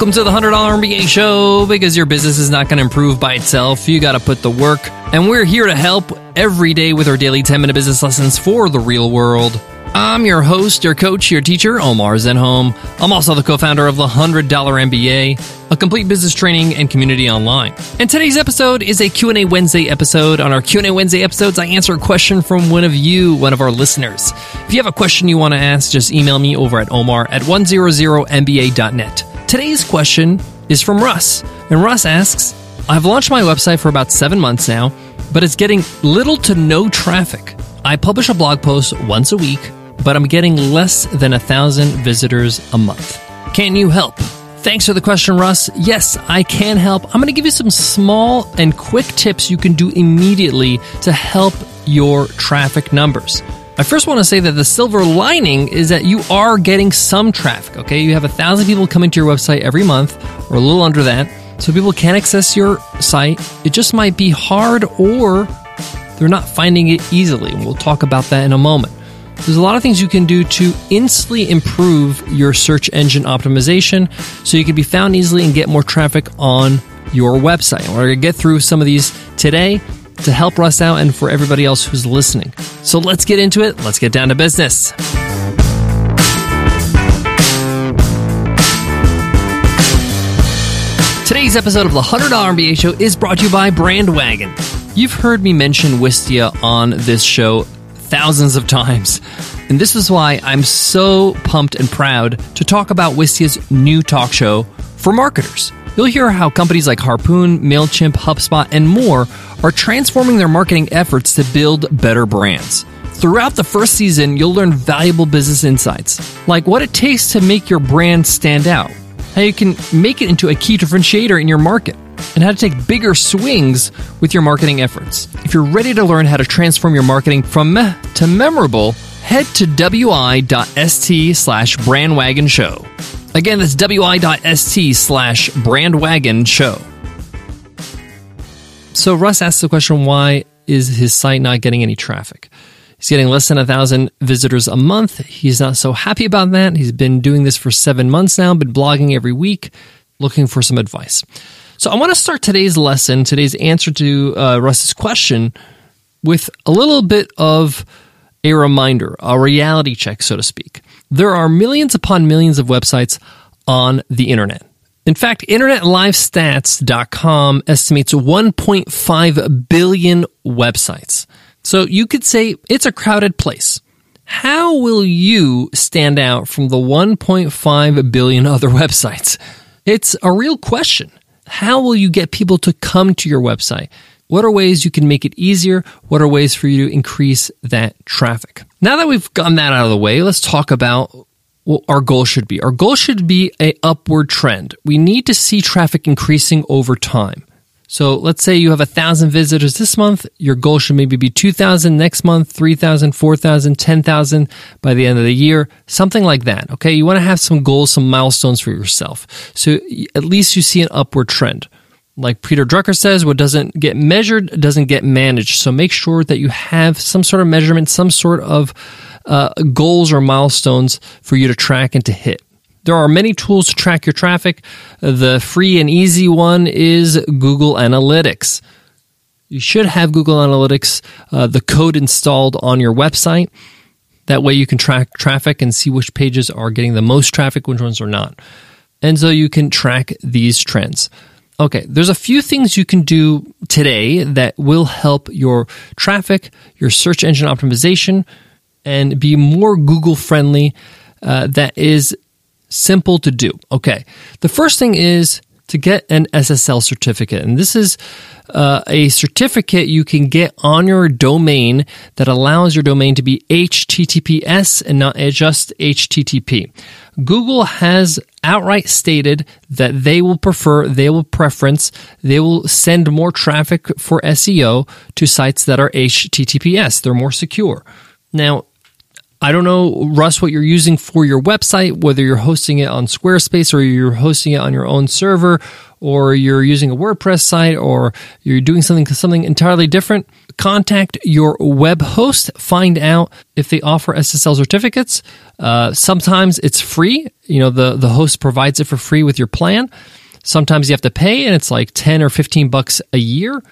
Welcome to the $100 MBA show because your business is not going to improve by itself. You got to put the work. And we're here to help every day with our daily 10 minute business lessons for the real world. I'm your host, your coach, your teacher, Omar Zenhom. I'm also the co-founder of the $100 MBA, a complete business training and community online. And today's episode is a Q&A Wednesday episode. On our Q&A Wednesday episodes, I answer a question from one of you, one of our listeners. If you have a question you want to ask, just email me over at omar at 100mba.net. Today's question is from Russ. And Russ asks, I've launched my website for about seven months now, but it's getting little to no traffic. I publish a blog post once a week but I'm getting less than a thousand visitors a month. Can you help? Thanks for the question, Russ. Yes, I can help. I'm going to give you some small and quick tips you can do immediately to help your traffic numbers. I first want to say that the silver lining is that you are getting some traffic, okay? You have a thousand people coming to your website every month, or a little under that, so people can access your site. It just might be hard or they're not finding it easily. And we'll talk about that in a moment. There's a lot of things you can do to instantly improve your search engine optimization so you can be found easily and get more traffic on your website. We're going to get through some of these today to help Russ out and for everybody else who's listening. So let's get into it. Let's get down to business. Today's episode of the $100 MBA Show is brought to you by Brandwagon. You've heard me mention Wistia on this show thousands of times. And this is why I'm so pumped and proud to talk about Wistia's new talk show for marketers. You'll hear how companies like Harpoon, MailChimp, HubSpot, and more are transforming their marketing efforts to build better brands. Throughout the first season, you'll learn valuable business insights, like what it takes to make your brand stand out, how you can make it into a key differentiator in your market and how to take bigger swings with your marketing efforts. If you're ready to learn how to transform your marketing from meh to memorable, head to wi.st slash brandwagon show. Again, that's wi.st slash brandwagon show. So Russ asks the question, why is his site not getting any traffic? He's getting less than a thousand visitors a month. He's not so happy about that. He's been doing this for seven months now, been blogging every week, looking for some advice. So I want to start today's lesson, today's answer to uh, Russ's question, with a little bit of a reminder, a reality check, so to speak. There are millions upon millions of websites on the internet. In fact, internetlivestats.com estimates 1.5 billion websites. So you could say it's a crowded place. How will you stand out from the 1.5 billion other websites? It's a real question. How will you get people to come to your website? What are ways you can make it easier? What are ways for you to increase that traffic? Now that we've gotten that out of the way, let's talk about what our goal should be. Our goal should be a upward trend. We need to see traffic increasing over time. So let's say you have a thousand visitors this month. Your goal should maybe be 2,000 next month, 3,000, 4,000, 10,000 by the end of the year, something like that. Okay. You want to have some goals, some milestones for yourself. So at least you see an upward trend. Like Peter Drucker says, what doesn't get measured doesn't get managed. So make sure that you have some sort of measurement, some sort of uh, goals or milestones for you to track and to hit. There are many tools to track your traffic. The free and easy one is Google Analytics. You should have Google Analytics, uh, the code installed on your website. That way you can track traffic and see which pages are getting the most traffic, which ones are not. And so you can track these trends. Okay, there's a few things you can do today that will help your traffic, your search engine optimization, and be more Google friendly. Uh, that is simple to do. Okay. The first thing is to get an SSL certificate. And this is uh, a certificate you can get on your domain that allows your domain to be HTTPS and not just HTTP. Google has outright stated that they will prefer, they will preference, they will send more traffic for SEO to sites that are HTTPS. They're more secure. Now, I don't know, Russ, what you're using for your website, whether you're hosting it on Squarespace or you're hosting it on your own server or you're using a WordPress site or you're doing something something entirely different. Contact your web host, find out if they offer SSL certificates. Uh, sometimes it's free. You know, the, the host provides it for free with your plan. Sometimes you have to pay and it's like 10 or 15 bucks a year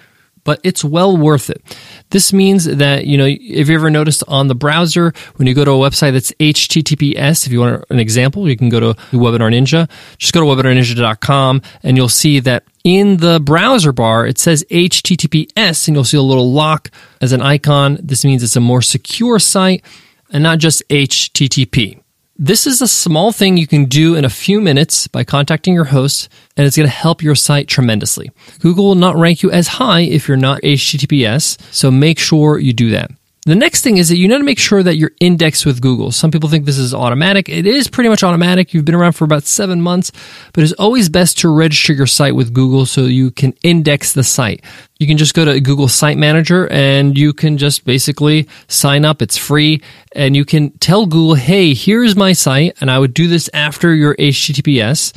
but it's well worth it. This means that, you know, if you ever noticed on the browser, when you go to a website that's HTTPS, if you want an example, you can go to Webinar Ninja. Just go to webinarninja.com and you'll see that in the browser bar, it says HTTPS and you'll see a little lock as an icon. This means it's a more secure site and not just HTTP. This is a small thing you can do in a few minutes by contacting your host, and it's going to help your site tremendously. Google will not rank you as high if you're not HTTPS, so make sure you do that. The next thing is that you need to make sure that you're indexed with Google. Some people think this is automatic. It is pretty much automatic. You've been around for about seven months, but it's always best to register your site with Google so you can index the site. You can just go to Google Site Manager and you can just basically sign up. It's free and you can tell Google, hey, here's my site. And I would do this after your HTTPS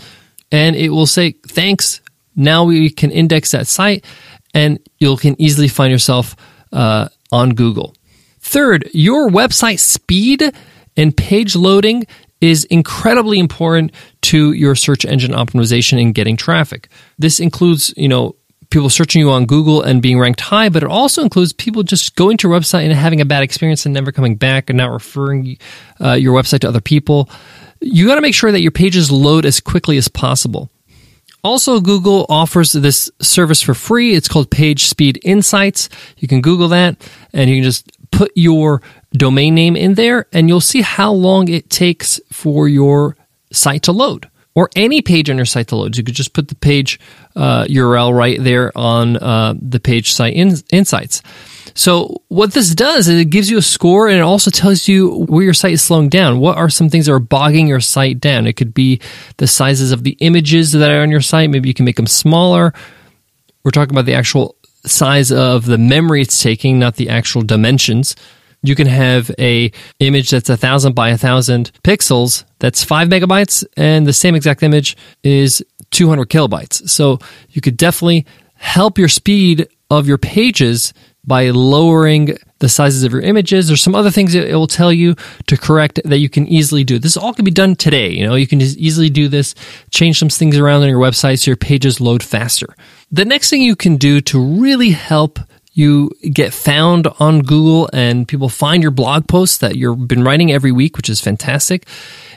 and it will say, thanks. Now we can index that site and you can easily find yourself uh, on Google. Third, your website speed and page loading is incredibly important to your search engine optimization and getting traffic. This includes, you know, people searching you on Google and being ranked high, but it also includes people just going to your website and having a bad experience and never coming back and not referring uh, your website to other people. You got to make sure that your pages load as quickly as possible. Also, Google offers this service for free. It's called Page Speed Insights. You can Google that and you can just put your domain name in there and you'll see how long it takes for your site to load or any page on your site to load. You could just put the page uh, URL right there on uh, the page site in- insights. So what this does is it gives you a score and it also tells you where your site is slowing down. What are some things that are bogging your site down? It could be the sizes of the images that are on your site. Maybe you can make them smaller. We're talking about the actual size of the memory it's taking, not the actual dimensions. You can have a image that's a thousand by a thousand pixels that's five megabytes, and the same exact image is 200 kilobytes. So you could definitely help your speed of your pages by lowering the sizes of your images. There's some other things it will tell you to correct that you can easily do. This all can be done today. You know, you can just easily do this, change some things around on your website so your pages load faster. The next thing you can do to really help you get found on Google and people find your blog posts that you've been writing every week, which is fantastic,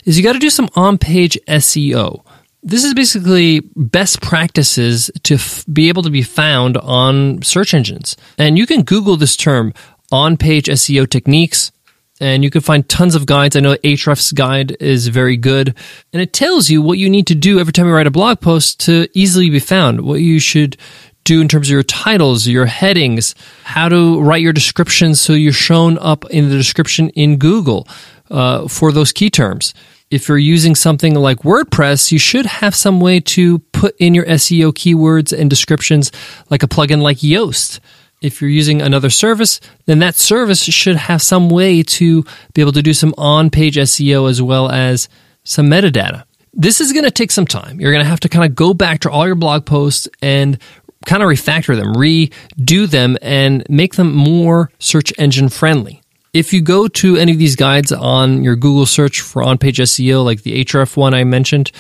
is you got to do some on page SEO this is basically best practices to f- be able to be found on search engines. And you can Google this term on page SEO techniques and you can find tons of guides. I know Ahrefs guide is very good and it tells you what you need to do every time you write a blog post to easily be found, what you should do in terms of your titles, your headings, how to write your descriptions so you're shown up in the description in Google uh, for those key terms if you're using something like WordPress, you should have some way to put in your SEO keywords and descriptions like a plugin like Yoast. If you're using another service, then that service should have some way to be able to do some on page SEO as well as some metadata. This is going to take some time. You're going to have to kind of go back to all your blog posts and kind of refactor them, redo them, and make them more search engine friendly. If you go to any of these guides on your Google search for on page SEO, like the Ahrefs one I mentioned,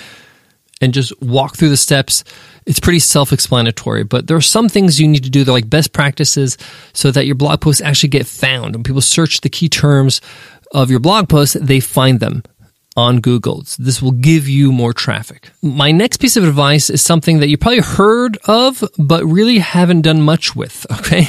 and just walk through the steps, it's pretty self explanatory. But there are some things you need to do. They're like best practices so that your blog posts actually get found. When people search the key terms of your blog post, they find them on Google. This will give you more traffic. My next piece of advice is something that you probably heard of, but really haven't done much with. Okay.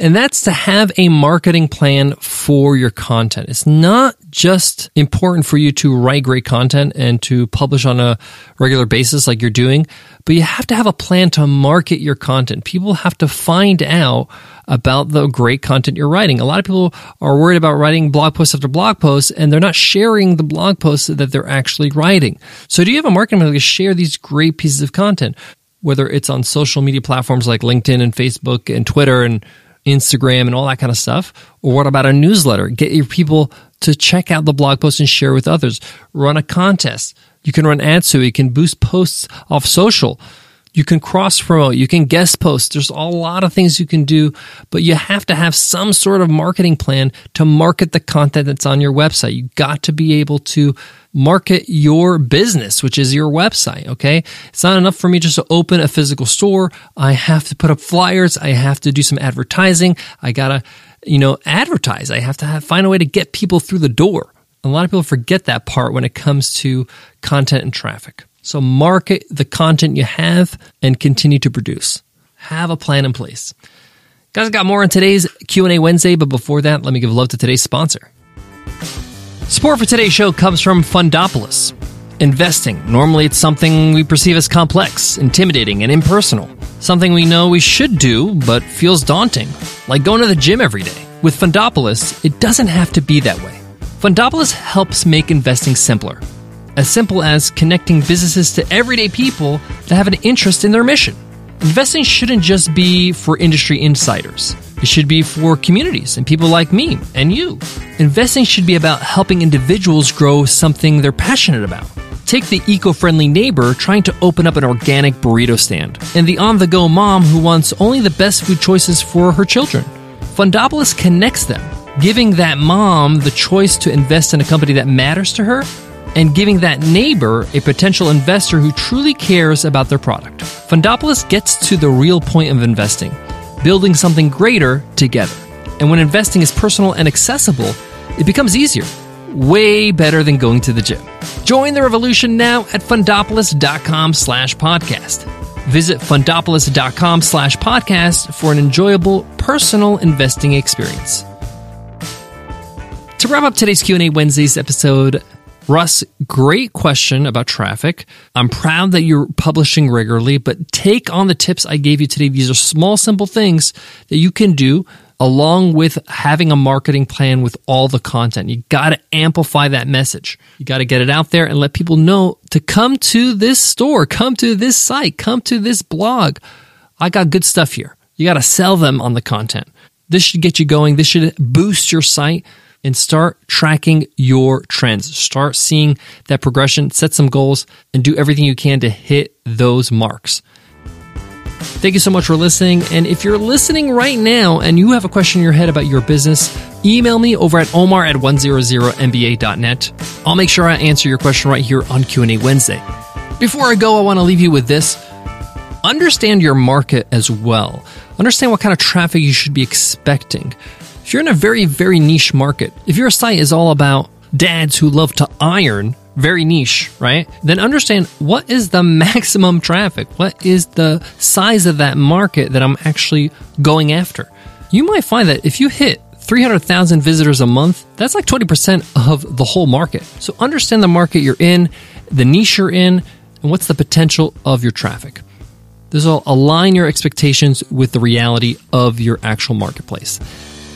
And that's to have a marketing plan for your content. It's not just important for you to write great content and to publish on a regular basis like you're doing, but you have to have a plan to market your content. People have to find out about the great content you're writing. A lot of people are worried about writing blog posts after blog posts and they're not sharing the blog posts that they're actually writing. So do you have a marketing plan to share these great pieces of content? Whether it's on social media platforms like LinkedIn and Facebook and Twitter and Instagram and all that kind of stuff? Or what about a newsletter? Get your people to check out the blog post and share with others. Run a contest. You can run ads so you can boost posts off social. You can cross promote. You can guest post. There's a lot of things you can do, but you have to have some sort of marketing plan to market the content that's on your website. You got to be able to market your business, which is your website. Okay. It's not enough for me just to open a physical store. I have to put up flyers. I have to do some advertising. I gotta, you know, advertise. I have to have, find a way to get people through the door. A lot of people forget that part when it comes to content and traffic. So market the content you have and continue to produce. Have a plan in place. Guys, I got more on today's Q&A Wednesday, but before that, let me give love to today's sponsor. Support for today's show comes from Fundopolis. Investing. Normally, it's something we perceive as complex, intimidating, and impersonal. Something we know we should do, but feels daunting, like going to the gym every day. With Fundopolis, it doesn't have to be that way. Fundopolis helps make investing simpler. As simple as connecting businesses to everyday people that have an interest in their mission. Investing shouldn't just be for industry insiders. It should be for communities and people like me and you. Investing should be about helping individuals grow something they're passionate about. Take the eco friendly neighbor trying to open up an organic burrito stand, and the on the go mom who wants only the best food choices for her children. Fundopolis connects them, giving that mom the choice to invest in a company that matters to her and giving that neighbor a potential investor who truly cares about their product. Fundopolis gets to the real point of investing, building something greater together. And when investing is personal and accessible, it becomes easier. Way better than going to the gym. Join the revolution now at fundopolis.com slash podcast. Visit fundopolis.com slash podcast for an enjoyable personal investing experience. To wrap up today's Q&A Wednesdays episode, Russ, great question about traffic. I'm proud that you're publishing regularly, but take on the tips I gave you today. These are small, simple things that you can do along with having a marketing plan with all the content. You got to amplify that message. You got to get it out there and let people know to come to this store, come to this site, come to this blog. I got good stuff here. You got to sell them on the content. This should get you going. This should boost your site and start tracking your trends. Start seeing that progression, set some goals, and do everything you can to hit those marks. Thank you so much for listening. And if you're listening right now and you have a question in your head about your business, email me over at omar at 100mba.net. I'll make sure I answer your question right here on Q&A Wednesday. Before I go, I want to leave you with this. Understand your market as well. Understand what kind of traffic you should be expecting. If you're in a very, very niche market, if your site is all about dads who love to iron, very niche, right? Then understand what is the maximum traffic? What is the size of that market that I'm actually going after? You might find that if you hit 300,000 visitors a month, that's like 20% of the whole market. So understand the market you're in, the niche you're in, and what's the potential of your traffic. This will align your expectations with the reality of your actual marketplace.